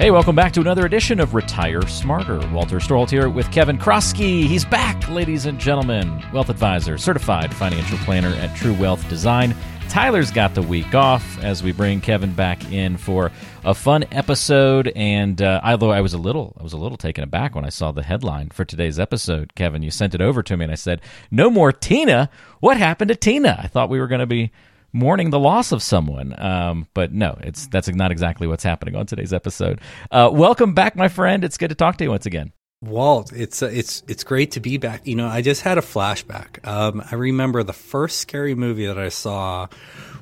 Hey, welcome back to another edition of Retire Smarter. Walter Storholt here with Kevin Kroskey. He's back, ladies and gentlemen. Wealth advisor, certified financial planner at True Wealth Design. Tyler's got the week off as we bring Kevin back in for a fun episode. And uh, although I was a little, I was a little taken aback when I saw the headline for today's episode. Kevin, you sent it over to me, and I said, "No more Tina. What happened to Tina?" I thought we were going to be mourning the loss of someone. Um, but no, it's that's not exactly what's happening on today's episode. Uh, welcome back, my friend. It's good to talk to you once again. Walt, it's uh, it's it's great to be back. You know, I just had a flashback. Um, I remember the first scary movie that I saw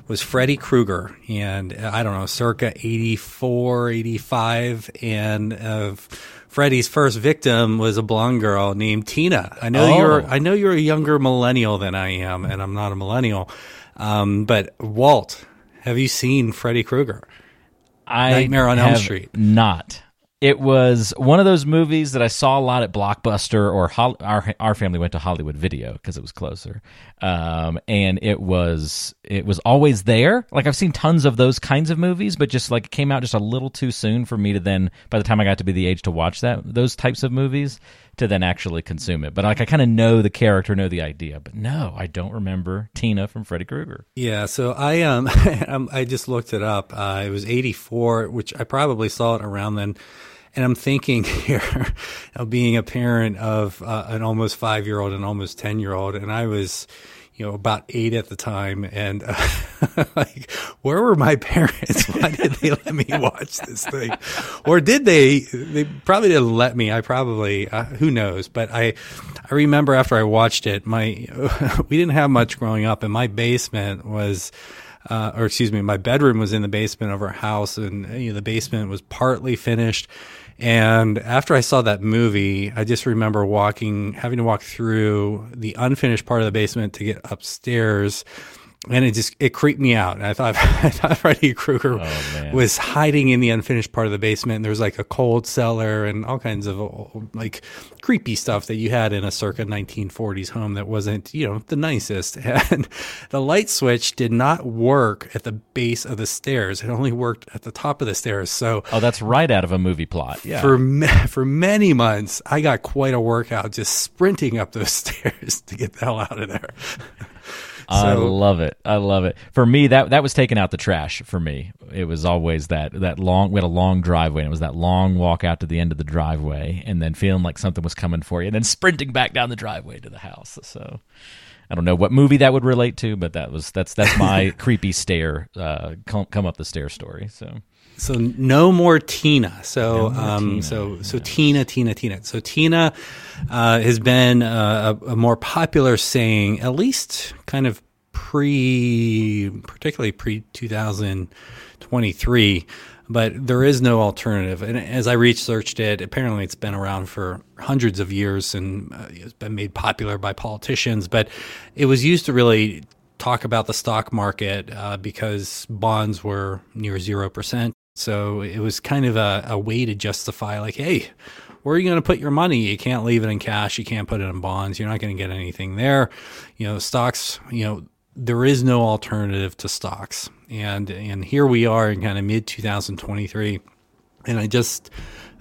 was Freddy Krueger, and uh, I don't know, circa 84, 85, and uh, Freddy's first victim was a blonde girl named Tina. I know Oh. you're I know you're a younger millennial than I am, and I'm not a millennial. Um, but Walt, have you seen Freddy Krueger? I Nightmare on Elm Street. Not. It was one of those movies that I saw a lot at Blockbuster, or Hol- our our family went to Hollywood Video because it was closer, um, and it was it was always there. Like I've seen tons of those kinds of movies, but just like it came out just a little too soon for me to then. By the time I got to be the age to watch that those types of movies, to then actually consume it. But like I kind of know the character, know the idea, but no, I don't remember Tina from Freddy Krueger. Yeah, so I um I just looked it up. Uh, it was 84, which I probably saw it around then. And I'm thinking here of being a parent of uh, an almost five year old and almost 10 year old. And I was, you know, about eight at the time. And uh, like, where were my parents? Why did they let me watch this thing? Or did they? They probably didn't let me. I probably, uh, who knows? But I, I remember after I watched it, my, we didn't have much growing up, and my basement was, uh, or excuse me, my bedroom was in the basement of our house, and you know, the basement was partly finished. And after I saw that movie, I just remember walking, having to walk through the unfinished part of the basement to get upstairs. And it just it creeped me out. And I thought I thought Freddy Krueger oh, man. was hiding in the unfinished part of the basement. And there was like a cold cellar and all kinds of like creepy stuff that you had in a circa 1940s home that wasn't you know the nicest. And the light switch did not work at the base of the stairs. It only worked at the top of the stairs. So Oh, that's right out of a movie plot. Yeah. for for many months, I got quite a workout just sprinting up those stairs to get the hell out of there. I love it. I love it. For me, that that was taking out the trash. For me, it was always that that long. We had a long driveway, and it was that long walk out to the end of the driveway, and then feeling like something was coming for you, and then sprinting back down the driveway to the house. So, I don't know what movie that would relate to, but that was that's that's my creepy stair uh, come, come up the stair story. So, So no more Tina. So more um, Tina, so so Tina, Tina, Tina. So Tina uh, has been a, a more popular saying, at least kind of pre, particularly pre two thousand twenty three. But there is no alternative. And as I researched it, apparently it's been around for hundreds of years and uh, it's been made popular by politicians. But it was used to really talk about the stock market uh, because bonds were near 0%. So it was kind of a, a way to justify, like, hey, where are you going to put your money? You can't leave it in cash. You can't put it in bonds. You're not going to get anything there. You know, stocks, you know, there is no alternative to stocks. And, and here we are in kind of mid 2023 and I just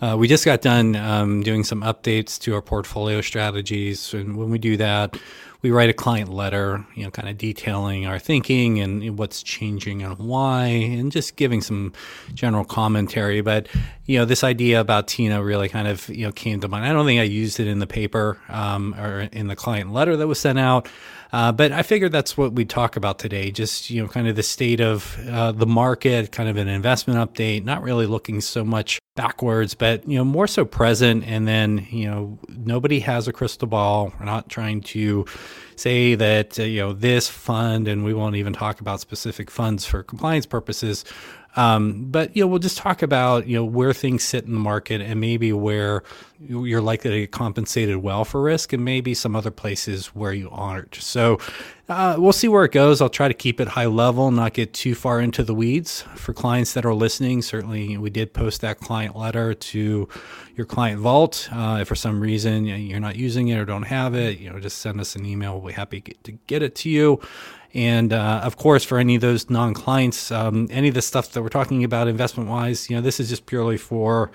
uh, we just got done um, doing some updates to our portfolio strategies, and when we do that, we write a client letter, you know, kind of detailing our thinking and what's changing and why, and just giving some general commentary. But you know, this idea about Tina really kind of you know came to mind. I don't think I used it in the paper um, or in the client letter that was sent out. Uh, but I figured that's what we talk about today. Just you know, kind of the state of uh, the market, kind of an investment update. Not really looking so much backwards, but you know, more so present. And then you know, nobody has a crystal ball. We're not trying to say that uh, you know this fund, and we won't even talk about specific funds for compliance purposes. Um, but you know, we'll just talk about you know where things sit in the market and maybe where you're likely to get compensated well for risk, and maybe some other places where you aren't. So uh, we'll see where it goes. I'll try to keep it high level, not get too far into the weeds. For clients that are listening, certainly we did post that client letter to your client vault. Uh, if for some reason you're not using it or don't have it, you know, just send us an email. We'll be happy to get it to you. And uh, of course, for any of those non clients, um, any of the stuff that we're talking about investment wise, you know, this is just purely for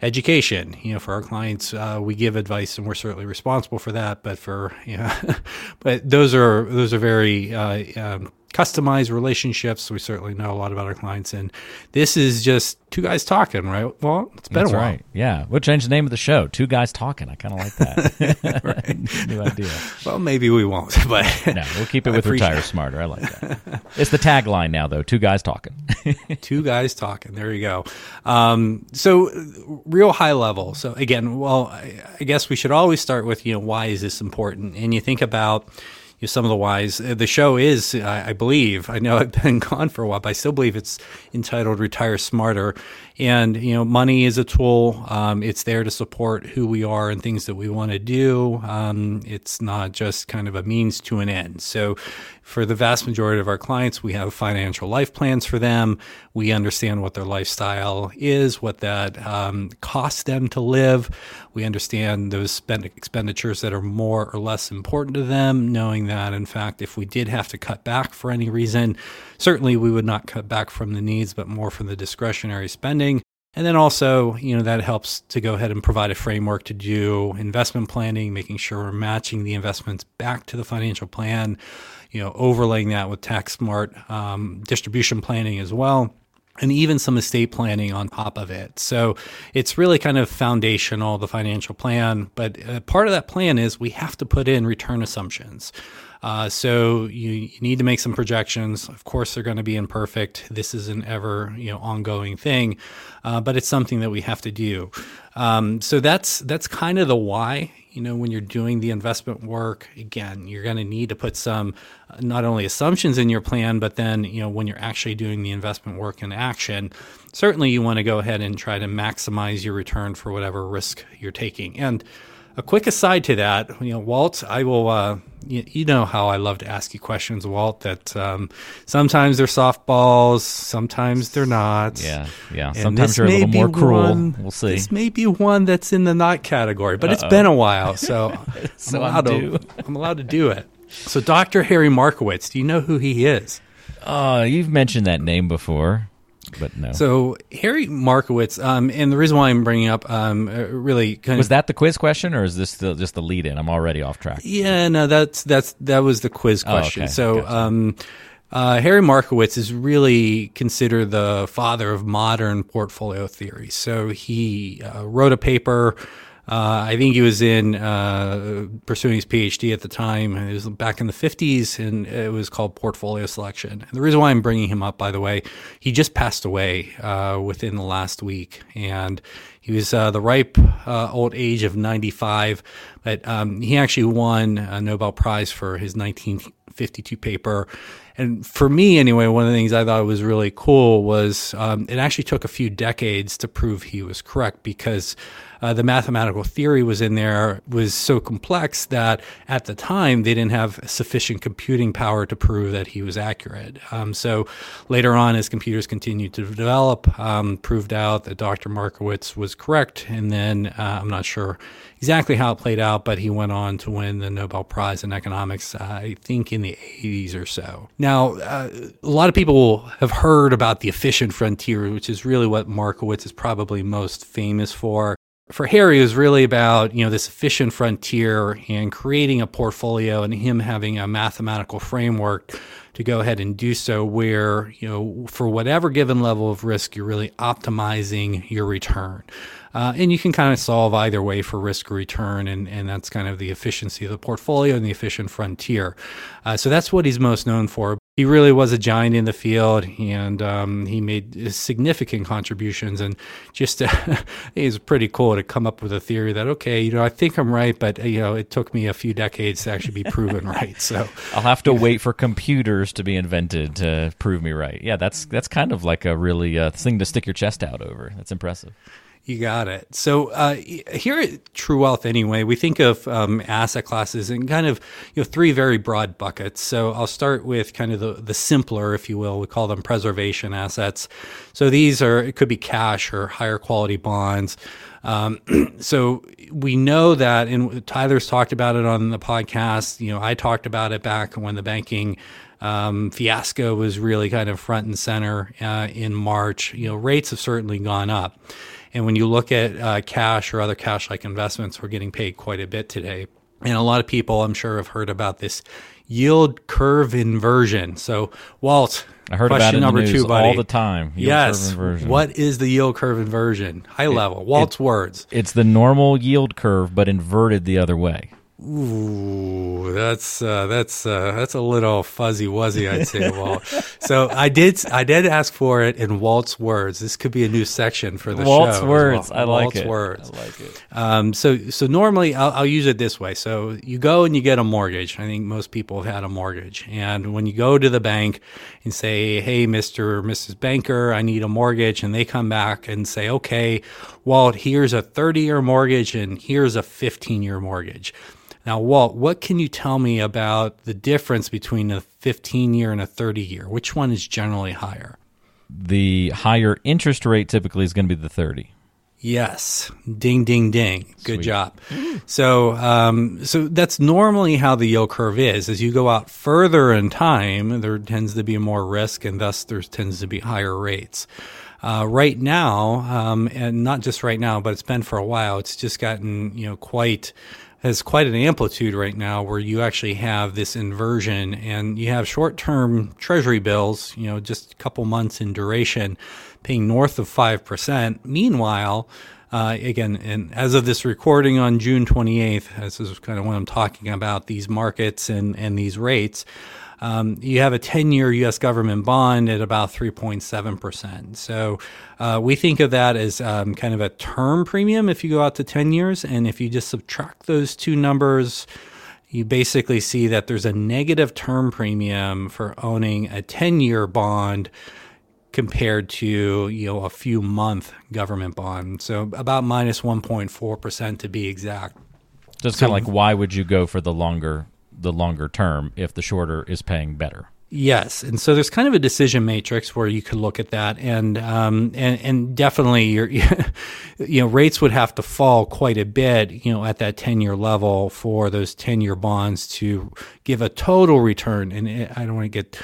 education. You know, for our clients, uh, we give advice, and we're certainly responsible for that. But for you know, but those are those are very uh, um, customized relationships. We certainly know a lot about our clients, and this is just two guys talking, right? Well, it's been That's a while. right. Yeah, we'll change the name of the show. Two guys talking. I kind of like that. New idea. Well, maybe we won't, but No, we'll keep it with retire smarter. I like that. it's the tagline now, though. Two guys talking. two guys talking. There you go. Um, so, real high level. So, again, well, I, I guess we should always start with you know why is this important? And you think about you know, some of the whys. Uh, The show is, I, I believe, I know I've been gone for a while, but I still believe it's entitled "Retire Smarter." And you know, money is a tool. Um, it's there to support who we are and things that we want to do. Um, it's not just kind of a means to an end. So, for the vast majority of our clients, we have financial life plans for them. We understand what their lifestyle is, what that um, costs them to live. We understand those spend- expenditures that are more or less important to them, knowing that, in fact, if we did have to cut back for any reason, certainly we would not cut back from the needs, but more from the discretionary spending. And then also, you know, that helps to go ahead and provide a framework to do investment planning, making sure we're matching the investments back to the financial plan, you know, overlaying that with tax smart um, distribution planning as well. And even some estate planning on top of it. So it's really kind of foundational, the financial plan. But uh, part of that plan is we have to put in return assumptions. Uh, so you, you need to make some projections. Of course, they're going to be imperfect. This is an ever you know ongoing thing, uh, but it's something that we have to do. Um, so that's that's kind of the why. You know, when you're doing the investment work, again, you're going to need to put some uh, not only assumptions in your plan, but then you know when you're actually doing the investment work in action, certainly you want to go ahead and try to maximize your return for whatever risk you're taking. And a quick aside to that, you know, Walt, I will. Uh, you, you know how I love to ask you questions, Walt. That um, sometimes they're softballs, sometimes they're not. Yeah, yeah. And Sometimes this you're a little more cruel. one- we'll see. This may be one that's in the not category, but it's been a while, so, So I'm, allowed I'm to, I'm allowed to do it. So, Dr. Harry Markowitz, do you know who he is? Oh, you've mentioned that name before, but no. So, Harry Markowitz, um, and the reason why I'm bringing up um, uh, really kind was of that the quiz question, or is this the, just the lead in? I'm already off track. Yeah, no, that's that's that was the quiz Oh, question. okay. So, Gotcha. um, uh, Harry Markowitz is really considered the father of modern portfolio theory. So he uh, wrote a paper. Uh, I think he was in uh, pursuing his PhD at the time. It was back in the 50s, and it was called portfolio selection. And the reason why I'm bringing him up, by the way, he just passed away uh, within the last week, and he was uh, the ripe uh, old age of 95, but um, he actually won a Nobel Prize for his 1952 paper. And for me, anyway, one of the things I thought was really cool was um, it actually took a few decades to prove he was correct because uh, the mathematical theory was in there was so complex that at the time they didn't have sufficient computing power to prove that he was accurate. Um, so later on, as computers continued to develop, um, proved out that Dr. Markowitz was correct. And then uh, I'm not sure exactly how it played out, but he went on to win the Nobel Prize in economics, I think in the 80s or so. Now, uh, a lot of people have heard about the efficient frontier, which is really what Markowitz is probably most famous for for Harry, it was really about you know this efficient frontier and creating a portfolio, and him having a mathematical framework to go ahead and do so. Where you know for whatever given level of risk, you're really optimizing your return, uh, and you can kind of solve either way for risk return, and and that's kind of the efficiency of the portfolio and the efficient frontier. Uh, so that's what he's most known for he really was a giant in the field, and um, he made significant contributions. And just uh, it was pretty cool to come up with a theory that okay, you know, I think I'm right, but you know, it took me a few decades to actually be proven right. So I'll have to wait for computers to be invented to prove me right. Yeah, that's that's kind of like a really uh, thing to stick your chest out over. That's impressive. You got it. So uh, here at True Wealth, anyway, we think of um, asset classes in kind of you know three very broad buckets. So I'll start with kind of the, the simpler, if you will. We call them preservation assets. So these are it could be cash or higher quality bonds. Um, so we know that, and Tyler's talked about it on the podcast. You know, I talked about it back when the banking um, fiasco was really kind of front and center uh, in March. You know, rates have certainly gone up. And when you look at uh, cash or other cash like investments, we're getting paid quite a bit today. And a lot of people, I'm sure, have heard about this yield curve inversion. So, Walt, I heard about it number two, buddy. all the time. Yield yes. What is the yield curve inversion? High it, level. Walt's it, words. It's the normal yield curve, but inverted the other way. Ooh, that's uh, that's uh, that's a little fuzzy wuzzy, I'd say, Walt. so I did I did ask for it in Walt's words. This could be a new section for the Walt's show. Words. Well. I like Walt's it. words. I like it. Um, so so normally I'll, I'll use it this way. So you go and you get a mortgage. I think most people have had a mortgage, and when you go to the bank and say, "Hey, Mister or Mrs. Banker, I need a mortgage," and they come back and say, "Okay, Walt, here's a 30 year mortgage and here's a 15 year mortgage." Now, Walt, what can you tell me about the difference between a 15 year and a 30 year? Which one is generally higher? The higher interest rate typically is going to be the 30. Yes, ding, ding, ding. Good Sweet. job. So, um, so that's normally how the yield curve is. As you go out further in time, there tends to be more risk, and thus there tends to be higher rates. Uh, right now, um, and not just right now, but it's been for a while. It's just gotten you know quite has quite an amplitude right now where you actually have this inversion and you have short-term treasury bills, you know, just a couple months in duration paying north of 5%. Meanwhile, uh, again, and as of this recording on June 28th, this is kind of when I'm talking about these markets and, and these rates, um, you have a 10 year US government bond at about 3.7%. So uh, we think of that as um, kind of a term premium if you go out to 10 years. And if you just subtract those two numbers, you basically see that there's a negative term premium for owning a 10 year bond compared to you know a few month government bond so about minus 1.4% to be exact just so, kind of like why would you go for the longer the longer term if the shorter is paying better. Yes, and so there's kind of a decision matrix where you could look at that, and um, and and definitely your you know rates would have to fall quite a bit, you know, at that 10 year level for those 10 year bonds to give a total return. And I don't want to get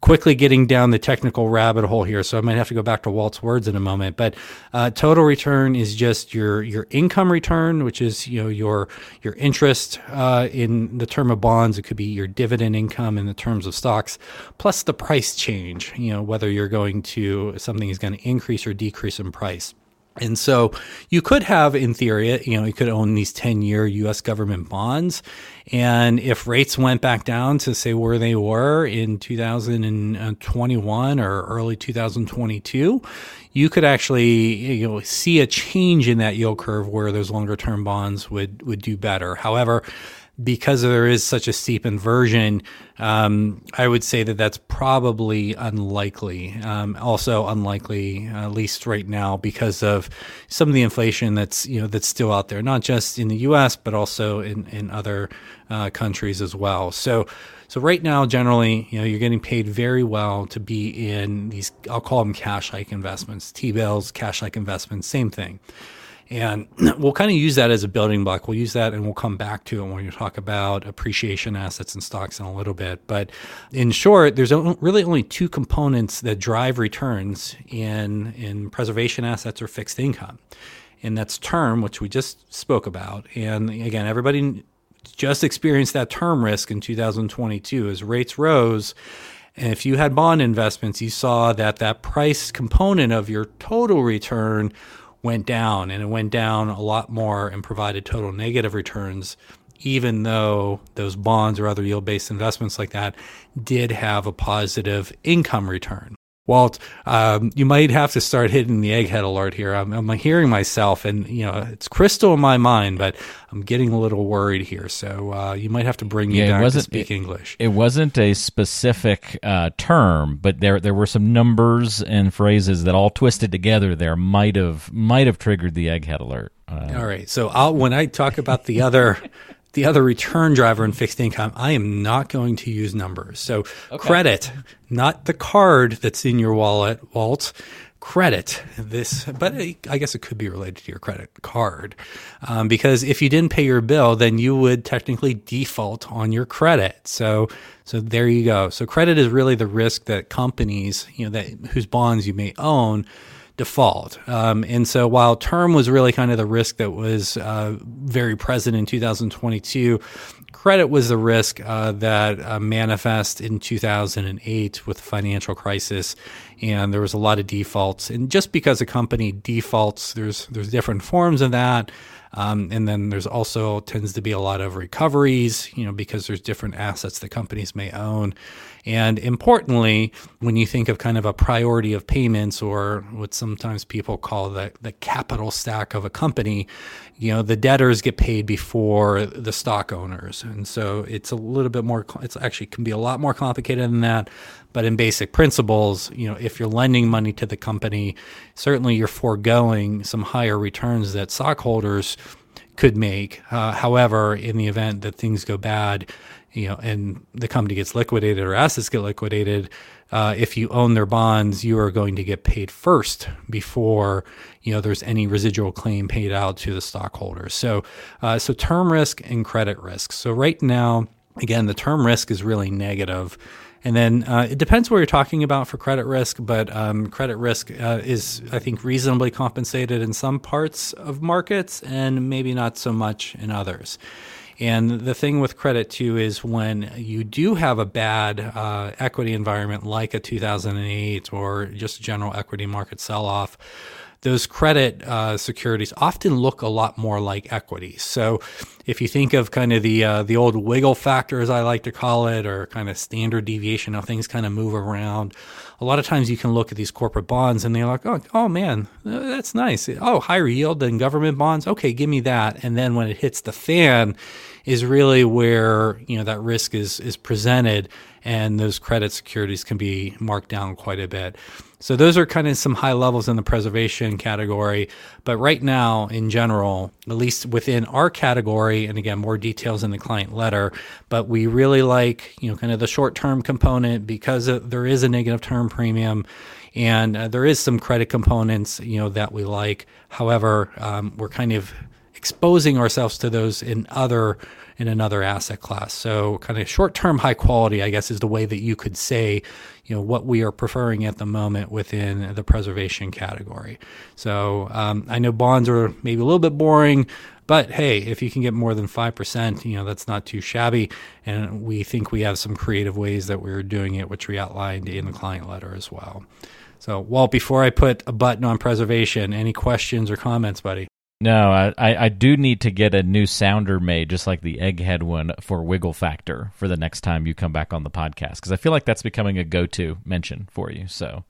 quickly getting down the technical rabbit hole here, so I might have to go back to Walt's words in a moment. But uh, total return is just your your income return, which is you know your your interest uh, in the term of bonds. It could be your dividend income in the terms of stocks, plus the price change. You know whether you're going to something is going to increase or decrease in price. And so you could have, in theory, you know, you could own these 10 year US government bonds. And if rates went back down to say where they were in 2021 or early 2022, you could actually, you know, see a change in that yield curve where those longer term bonds would, would do better. However, because there is such a steep inversion, um, I would say that that's probably unlikely. Um, also unlikely, at least right now, because of some of the inflation that's you know that's still out there, not just in the U.S. but also in in other uh, countries as well. So. So right now, generally, you know, you're getting paid very well to be in these. I'll call them cash-like investments, T-bills, cash-like investments, same thing. And we'll kind of use that as a building block. We'll use that and we'll come back to it when we talk about appreciation assets and stocks in a little bit. But in short, there's really only two components that drive returns in, in preservation assets or fixed income. And that's term, which we just spoke about. And again, everybody just experienced that term risk in 2022 as rates rose. And if you had bond investments, you saw that that price component of your total return went down and it went down a lot more and provided total negative returns even though those bonds or other yield based investments like that did have a positive income return Walt, um, you might have to start hitting the egghead alert here. I'm, I'm, hearing myself, and you know it's crystal in my mind, but I'm getting a little worried here. So uh, you might have to bring me yeah, down to speak it, English. It wasn't a specific uh, term, but there there were some numbers and phrases that all twisted together. There might have might have triggered the egghead alert. Uh, all right. So I'll, when I talk about the other the other return driver in fixed income, I am not going to use numbers. So okay. credit, not the card that's in your wallet, Walt. Credit this, but I guess it could be related to your credit card, um, because if you didn't pay your bill, then you would technically default on your credit. So, so there you go. So credit is really the risk that companies, you know, that whose bonds you may own, default. Um, and so while term was really kind of the risk that was uh, very present in 2022, credit was the risk uh, that uh, manifest in 2008 with the financial crisis, and there was a lot of defaults. And just because a company defaults, there's there's different forms of that. Um, and then there's also tends to be a lot of recoveries, you know, because there's different assets that companies may own. And importantly, when you think of kind of a priority of payments or what sometimes people call the, the capital stack of a company, you know, the debtors get paid before the stock owners. And so it's a little bit more, it's actually can be a lot more complicated than that. But in basic principles, you know, if you're lending money to the company, certainly you're foregoing some higher returns that stockholders could make. Uh, however, in the event that things go bad, you know, and the company gets liquidated or assets get liquidated, uh, if you own their bonds, you are going to get paid first before you know there's any residual claim paid out to the stockholders. So, uh, so term risk and credit risk. So right now, again, the term risk is really negative. And then uh, it depends what you're talking about for credit risk, but um, credit risk uh, is, I think, reasonably compensated in some parts of markets and maybe not so much in others. And the thing with credit too is when you do have a bad uh, equity environment like a 2008 or just general equity market sell off, those credit uh, securities often look a lot more like equities. So if you think of kind of the uh, the old wiggle factor, as I like to call it, or kind of standard deviation, how things kind of move around, a lot of times you can look at these corporate bonds and they're like, oh, oh man, that's nice. Oh, higher yield than government bonds. Okay, give me that. And then when it hits the fan, is really where you know that risk is is presented, and those credit securities can be marked down quite a bit. So those are kind of some high levels in the preservation category. But right now, in general, at least within our category, and again, more details in the client letter, but we really like, you know, kind of the short term component because there is a negative term premium and uh, there is some credit components, you know, that we like. However, um, we're kind of exposing ourselves to those in other in another asset class. So kind of short term high quality, I guess, is the way that you could say, you know, what we are preferring at the moment within the preservation category. So um, I know bonds are maybe a little bit boring, but hey, if you can get more than 5%, you know, that's not too shabby. And we think we have some creative ways that we're doing it, which we outlined in the client letter as well. So, Walt, before I put a button on preservation, any questions or comments, buddy? No, I, I do need to get a new sounder made, just like the egghead one for Wiggle Factor for the next time you come back on the podcast, because I feel like that's becoming a go-to mention for you. So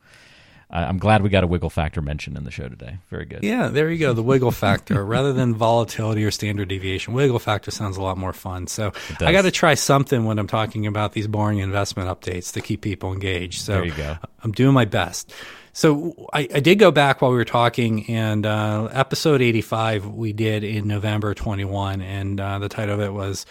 I'm glad we got a Wiggle Factor mentioned in the show today. Very good. Yeah, there you go. The Wiggle Factor, rather than volatility or standard deviation, Wiggle Factor sounds a lot more fun. So I got to try something when I'm talking about these boring investment updates to keep people engaged. So there you go. I'm doing my best. So I, I, did go back while we were talking, and uh, episode 85 we did in November 21, and uh, the title of it was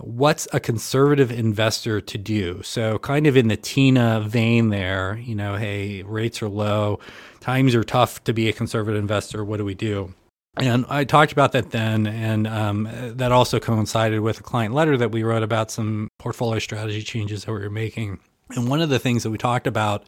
"What's a Conservative Investor to Do?" So kind of in the Tina vein there, you know, hey, rates are low, times are tough to be a conservative investor. What do we do? And I talked about that then, and um, that also coincided with a client letter that we wrote about some portfolio strategy changes that we were making. And one of the things that we talked about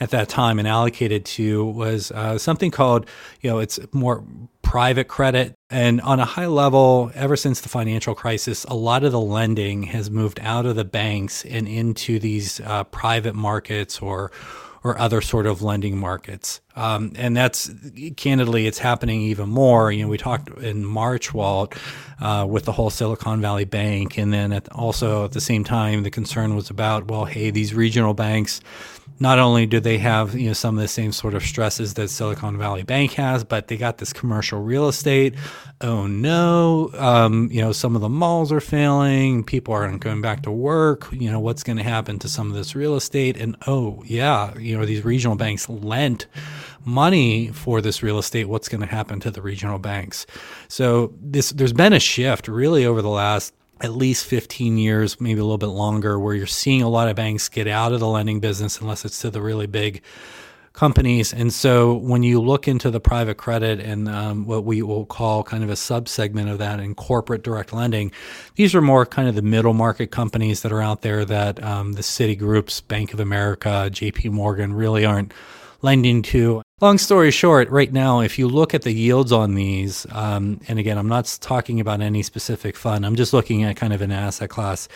at that time and allocated to was uh, something called, you know, it's more private credit. And on a high level, ever since the financial crisis, a lot of the lending has moved out of the banks and into these uh, private markets or or other sort of lending markets. Um, and that's candidly, it's happening even more. You know, we talked in March, Walt, uh, with the whole Silicon Valley Bank, and then at also at the same time, the concern was about, well, hey, these regional banks not only do they have you know some of the same sort of stresses that Silicon Valley Bank has, but they got this commercial real estate. Oh no, um, you know some of the malls are failing. People aren't going back to work. You know what's going to happen to some of this real estate? And oh yeah, you know these regional banks lent money for this real estate. What's going to happen to the regional banks? So this there's been a shift really over the last at least 15 years, maybe a little bit longer, where you're seeing a lot of banks get out of the lending business unless it's to the really big companies. And so when you look into the private credit and um, what we will call kind of a subsegment of that in corporate direct lending, these are more kind of the middle market companies that are out there that um, the Citigroups, Bank of America, JP Morgan really aren't lending to. Long story short, right now, if you look at the yields on these, um, and again, I'm not talking about any specific fund, I'm just looking at kind of an asset class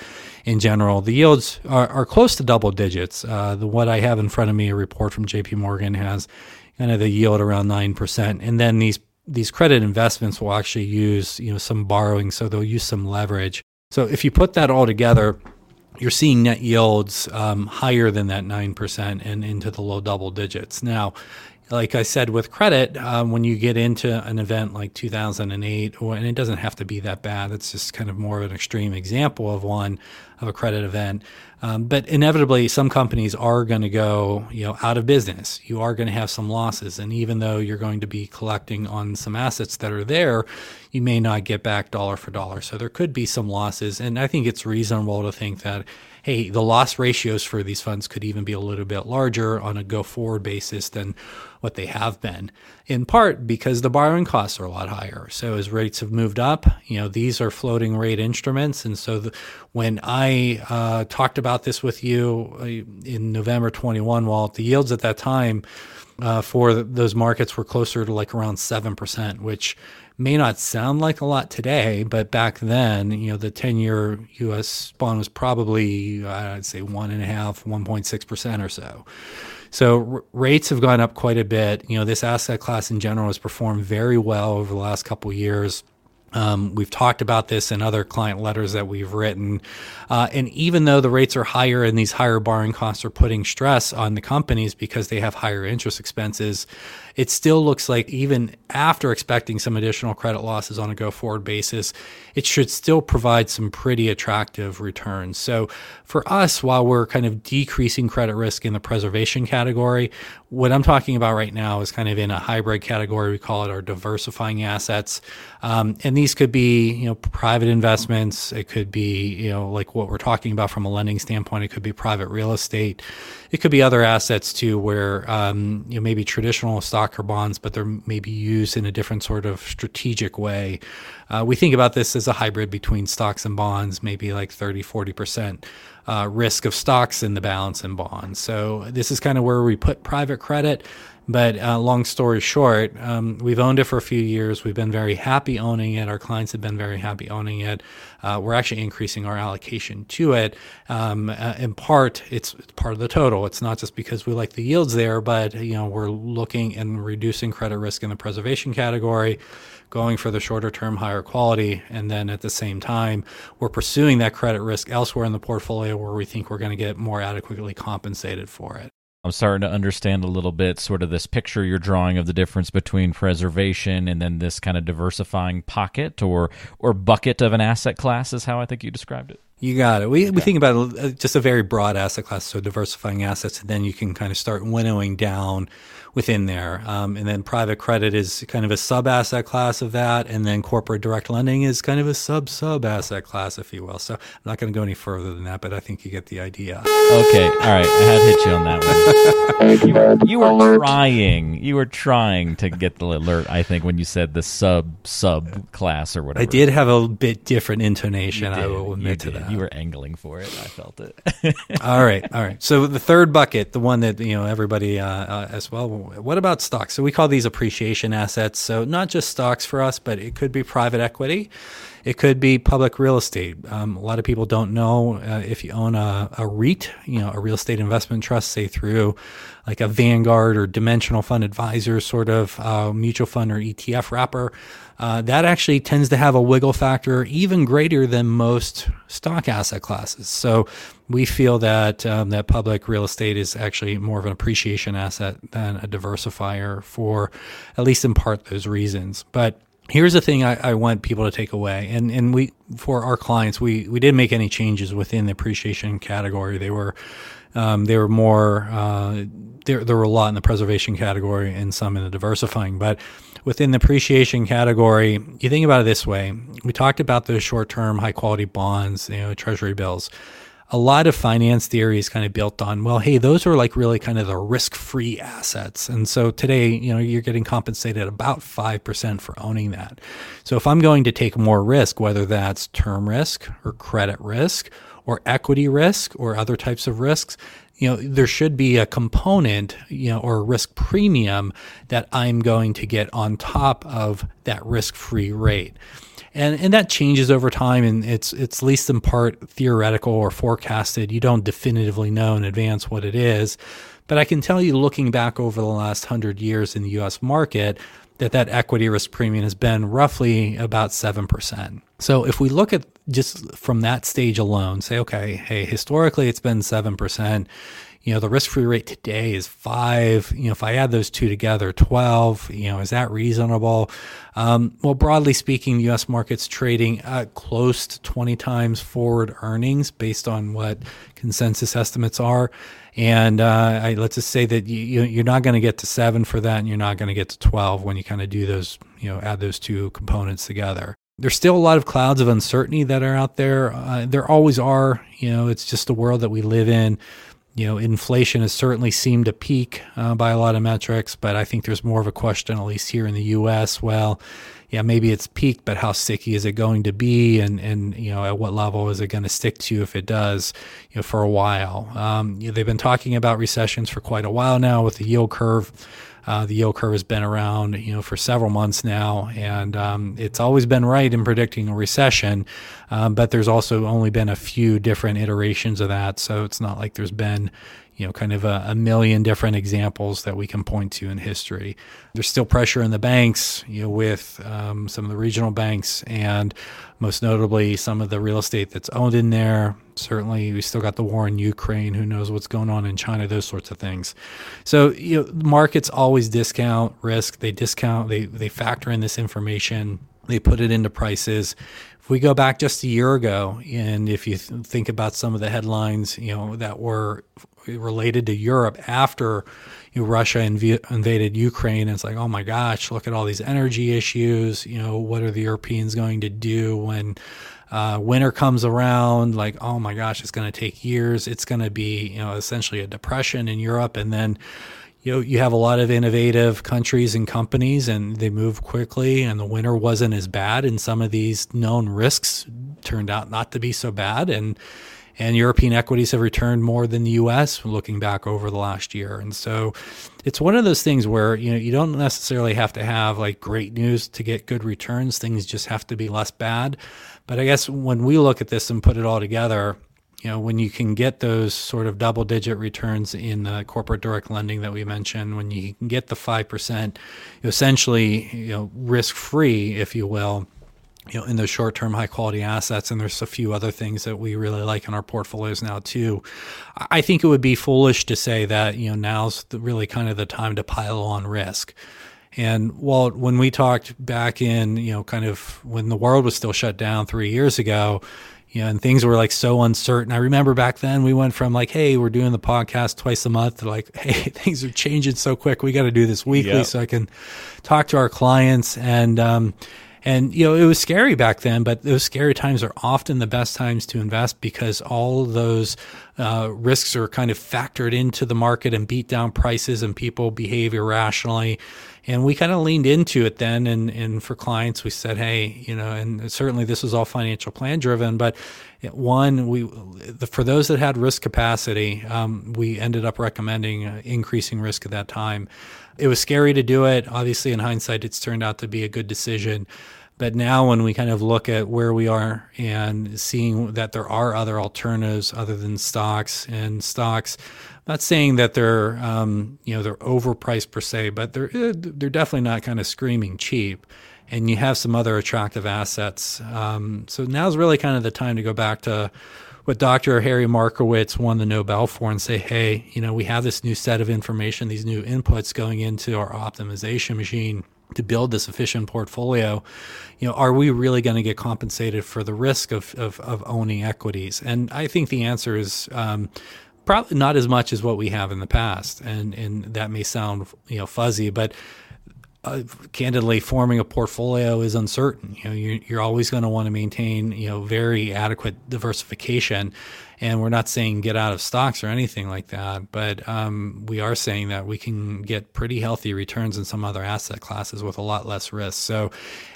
in general. The yields are, are close to double digits. Uh, the what I have in front of me, a report from J.P. Morgan, has kind of the yield around nine percent, and then these these credit investments will actually use you know some borrowing, so they'll use some leverage. So if you put that all together, you're seeing net yields um, higher than that 9% and into the low double digits. Now, like I said with credit, um, when you get into an event like 2008, and it doesn't have to be that bad, it's just kind of more of an extreme example of one of a credit event. Um, but inevitably, some companies are going to go, you know, out of business. You are going to have some losses, and even though you're going to be collecting on some assets that are there, you may not get back dollar for dollar. So there could be some losses, and I think it's reasonable to think that hey, the loss ratios for these funds could even be a little bit larger on a go forward basis than what they have been, in part because the borrowing costs are a lot higher. So as rates have moved up, you know, these are floating rate instruments. And so the, when I uh, talked about this with you uh, in November 21, Walt, the yields at that time uh, for those markets were closer to like around 7%, which may not sound like a lot today, but back then, you know, the 10 year US bond was probably, uh, I'd say, one and a half, 1.6% or so. So r- rates have gone up quite a bit. You know, this asset class in general has performed very well over the last couple years. Um, we've talked about this in other client letters that we've written. Uh, and even though the rates are higher and these higher borrowing costs are putting stress on the companies because they have higher interest expenses, it still looks like even after expecting some additional credit losses on a go forward basis, it should still provide some pretty attractive returns. So for us, while we're kind of decreasing credit risk in the preservation category, what I'm talking about right now is kind of in a hybrid category. We call it our diversifying assets. Um, and these could be, you know, private investments. It could be, you know, like what we're talking about from a lending standpoint. It could be private real estate. It could be other assets too, where, um, you know, maybe traditional stock or bonds, but they're maybe used in a different sort of strategic way. Uh, we think about this as a hybrid between stocks and bonds, maybe like 30, 40% uh, risk of stocks in the balance in bonds. So this is kind of where we put private credit. But uh, long story short, um, we've owned it for a few years. We've been very happy owning it. Our clients have been very happy owning it. Uh, we're actually increasing our allocation to it. Um, uh, in part, it's, it's, part of the total. It's not just because we like the yields there, but you know we're looking and reducing credit risk in the preservation category going for the shorter term, higher quality. And then at the same time, we're pursuing that credit risk elsewhere in the portfolio where we think we're going to get more adequately compensated for it. I'm starting to understand a little bit sort of this picture you're drawing of the difference between preservation and then this kind of diversifying pocket or or bucket of an asset class is how I think you described it. You got it. We, we think about uh, just a very broad asset class, so diversifying assets, and then you can kind of start winnowing down within there. Um, and then private credit is kind of a sub asset class of that. And then corporate direct lending is kind of a sub sub asset class, if you will. So I'm not going to go any further than that, but I think you get the idea. Okay. All right. I had hit you on that one. you, were, you were trying. You were trying to get the alert, I think, when you said the sub sub class or whatever. I did have a bit different intonation, I will admit to that. You were angling for it. I felt it. all right. All right. So the third bucket, the one that, you know, everybody uh, uh, as well what about stocks? So we call these appreciation assets. So not just stocks for us, but it could be private equity. It could be public real estate. Um, a lot of people don't know uh, if you own a, a REIT, you know, a real estate investment trust, say through like a Vanguard or Dimensional Fund Advisor sort of uh, mutual fund or ETF wrapper. Uh, that actually tends to have a wiggle factor even greater than most stock asset classes. So we feel that um, that public real estate is actually more of an appreciation asset than a diversifier for at least in part those reasons. But here's the thing I, I, want people to take away and and we for our clients we we didn't make any changes within the appreciation category. They were um, they were more uh, there, there were a lot in the preservation category and some in the diversifying. But within the appreciation category you think about it this way. We talked about those short-term high quality bonds you know treasury bills a lot of finance theory is kind of built on, well, hey, those are like really kind of the risk free assets. And so today, you know, you're getting compensated about 5% for owning that. So if I'm going to take more risk, whether that's term risk or credit risk or equity risk or other types of risks, you know, there should be a component, you know, or a risk premium that I'm going to get on top of that risk free rate and and that changes over time, and it's it's least in part theoretical or forecasted. You don't definitively know in advance what it is, but I can tell you, looking back over the last hundred years in the U.S. market, that that equity risk premium has been roughly about seven percent. So if we look at just from that stage alone, say, okay, hey, historically it's been seven percent you know, the risk free rate today is five. You know, if I add those two together, 12, you know, is that reasonable? Um, well, broadly speaking, the US market's trading at close to 20 times forward earnings based on what consensus estimates are. And uh, I, let's just say that you, you're not going to get to seven for that, and you're not going to get to 12 when you kind of do those, you know, add those two components together there's still a lot of clouds of uncertainty that are out there. Uh, there always are. You know, it's just the world that we live in you know, inflation has certainly seemed to peak uh, by a lot of metrics, but I think there's more of a question, at least here in the U.S. Well, yeah, maybe it's peaked, but how sticky is it going to be, and and you know, at what level is it going to stick to if it does, you know, for a while? Um, you know, they've been talking about recessions for quite a while now with the yield curve uh, the yield curve has been around, you know, for several months now, and um, it's always been right in predicting a recession. Um, but there's also only been a few different iterations of that, so it's not like there's been, you know, kind of a, a, million different examples that we can point to in history. There's still pressure in the banks, you know, with um, some of the regional banks and most notably some of the real estate that's owned in there. Certainly, we still got the war in Ukraine. Who knows what's going on in China? Those sorts of things. So, you know, markets always discount risk. They discount. They they factor in this information. They put it into prices if we go back just a year ago, and if you th- think about some of the headlines, you know, that were related to Europe after you know, Russia inv- invaded Ukraine, it's like, oh my gosh, look at all these energy issues. You know, what are the Europeans going to do when uh, winter comes around? Like, oh my gosh, it's going to take years. It's going to be, you know, essentially a depression in Europe, and then you know, you have a lot of innovative countries and companies and they move quickly and the winter wasn't as bad and some of these known risks turned out not to be so bad and and European equities have returned more than the US looking back over the last year. And so it's one of those things where you know you don't necessarily have to have like great news to get good returns. Things just have to be less bad. But I guess when we look at this and put it all together, you know, when you can get those sort of double digit returns in the corporate direct lending that we mentioned, when you can get the 5%, essentially, you know, risk free, if you will, you know, in those short term high quality assets. And there's a few other things that we really like in our portfolios now too. I think it would be foolish to say that, you know, now's the, really kind of the time to pile on risk. And Walt, when we talked back in, you know, kind of when the world was still shut down three years ago, you know, and things were like so uncertain. I remember back then we went from like, hey, we're doing the podcast twice a month to like, hey, things are changing so quick. We got to do this weekly yep. so I can talk to our clients. And, um, and you know, it was scary back then, but those scary times are often the best times to invest because all those uh, risks are kind of factored into the market and beat down prices, and people behave irrationally. And we kind of leaned into it then. And, and for clients, we said, hey, you know, and certainly this was all financial plan driven, but one, we for those that had risk capacity, um, we ended up recommending uh, increasing risk at that time. It was scary to do it. Obviously, in hindsight, it's turned out to be a good decision. But now, when we kind of look at where we are and seeing that there are other alternatives other than stocks and stocks, I'm not saying that they're um, you know they're overpriced per se, but they're they're definitely not kind of screaming cheap. And you have some other attractive assets. Um, so now's really kind of the time to go back to what Dr. Harry Markowitz won the Nobel for and say, hey, you know, we have this new set of information, these new inputs going into our optimization machine to build this efficient portfolio, you know, are we really going to get compensated for the risk of, of, of, owning equities? And I think the answer is um, probably not as much as what we have in the past. And, and that may sound, you know, fuzzy, but uh, candidly, forming a portfolio is uncertain. You know, you're, you're always going to want to maintain, you know, very adequate diversification. And we're not saying get out of stocks or anything like that, but um, we are saying that we can get pretty healthy returns in some other asset classes with a lot less risk. So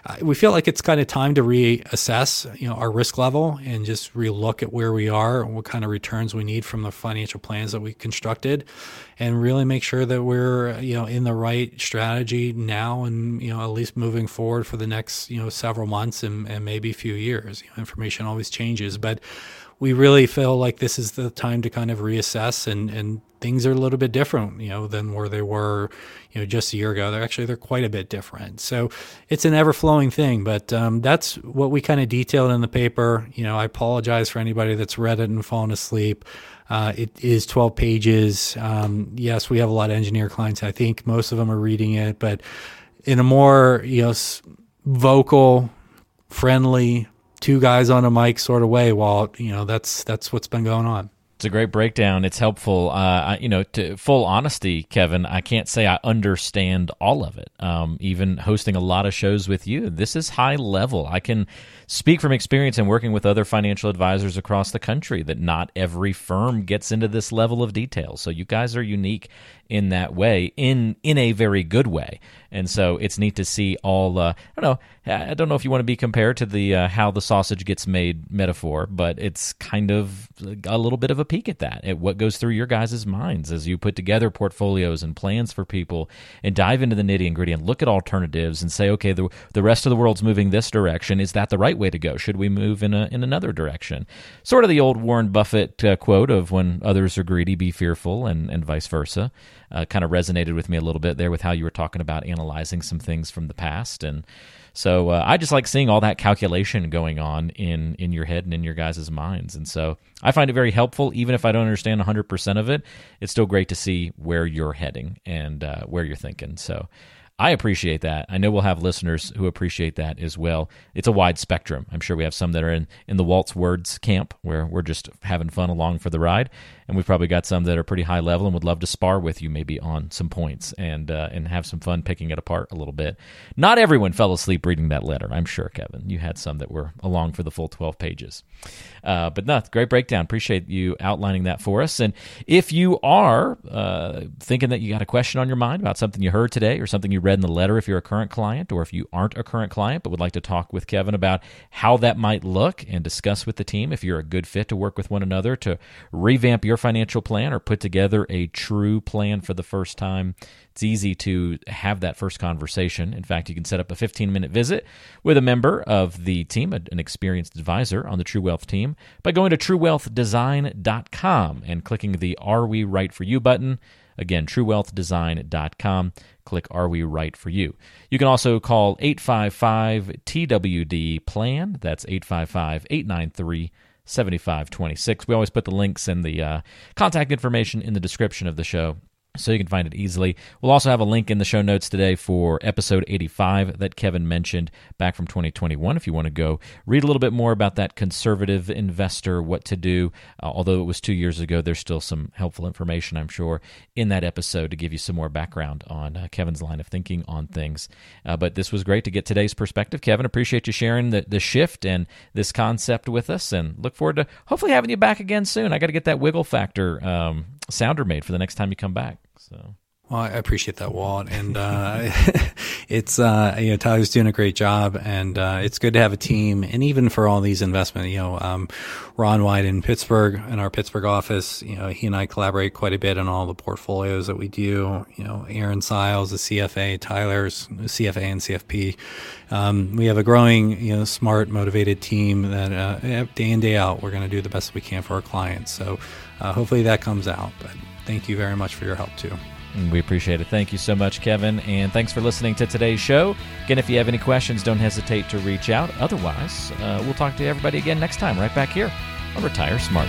uh, we feel like it's kind of time to reassess, you know, our risk level and just relook at where we are and what kind of returns we need from the financial plans that we constructed, and really make sure that we're, you know, in the right strategy now and you know at least moving forward for the next you know several months and, and maybe a few years. You know, information always changes, but we really feel like this is the time to kind of reassess and, and things are a little bit different, you know, than where they were, you know, just a year ago. They're actually they're quite a bit different. So it's an ever flowing thing. But um, that's what we kind of detailed in the paper. You know, I apologize for anybody that's read it and fallen asleep. Uh, it is 12 pages. Um, yes, we have a lot of engineer clients. I think most of them are reading it, but in a more you know vocal, friendly, two guys on a mic sort of way. While you know that's that's what's been going on. It's a great breakdown. It's helpful. Uh, I, you know, to full honesty, Kevin, I can't say I understand all of it. Um, even hosting a lot of shows with you, this is high level. I can speak from experience in working with other financial advisors across the country that not every firm gets into this level of detail. So you guys are unique in that way, in in a very good way. And so it's neat to see all. Uh, I don't know. I don't know if you want to be compared to the uh, how the sausage gets made metaphor, but it's kind of a little bit of a peek at that, at what goes through your guys' minds as you put together portfolios and plans for people, and dive into the nitty and gritty and look at alternatives and say, okay, the the rest of the world's moving this direction. Is that the right way to go? Should we move in a in another direction? Sort of the old Warren Buffett uh, quote of "When others are greedy, be fearful," and and vice versa uh, kind of resonated with me a little bit there with how you were talking about analyzing some things from the past. And so uh, I just like seeing all that calculation going on in, in your head and in your guys' minds. And so I find it very helpful. Even if I don't understand 100% of it, it's still great to see where you're heading and uh, where you're thinking. So I appreciate that. I know we'll have listeners who appreciate that as well. It's a wide spectrum. I'm sure we have some that are in, in the Walt's Words camp where we're just having fun along for the ride. And we've probably got some that are pretty high level and would love to spar with you maybe on some points and uh, and have some fun picking it apart a little bit. Not everyone fell asleep reading that letter, I'm sure, Kevin. You had some that were along for the full 12 pages. Uh, but no, great breakdown. Appreciate you outlining that for us. And if you are uh, thinking that you got a question on your mind about something you heard today or something you read in the letter, if you're a current client or if you aren't a current client but would like to talk with Kevin about how that might look and discuss with the team if you're a good fit to work with one another to revamp your financial plan or put together a true plan for the first time, it's easy to have that first conversation. In fact, you can set up a 15 minute visit with a member of the team, an experienced advisor on the True Wealth team, by going to truewealthdesign.com and clicking the Are We Right For You button. Again, truewealthdesign.com. Click Are We Right For You. You can also call 855 TWD Plan. That's 855 893 7526. We always put the links and the uh, contact information in the description of the show so you can find it easily. We'll also have a link in the show notes today for episode 85 that Kevin mentioned back from 2021 if you want to go read a little bit more about that conservative investor, what to do. Uh, although it was two years ago, there's still some helpful information, I'm sure, in that episode to give you some more background on uh, Kevin's line of thinking on things. Uh, but this was great to get today's perspective. Kevin, appreciate you sharing the, the shift and this concept with us and look forward to hopefully having you back again soon. I got to get that wiggle factor um, sounder made for the next time you come back. So. Well, I appreciate that, Walt. And uh, it's uh, you know Tyler's doing a great job, and uh, it's good to have a team. And even for all these investment, you know, um, Ron White in Pittsburgh in our Pittsburgh office, you know, he and I collaborate quite a bit on all the portfolios that we do. You know, Aaron Siles, the CFA, Tyler's CFA and CFP. Um, we have a growing, you know, smart, motivated team that uh, day in day out we're going to do the best we can for our clients. So uh, hopefully that comes out. But thank you very much for your help too. We appreciate it. Thank you so much, Kevin. And thanks for listening to today's show. Again, if you have any questions, don't hesitate to reach out. Otherwise, uh, we'll talk to everybody again next time, right back here on Retire Smart.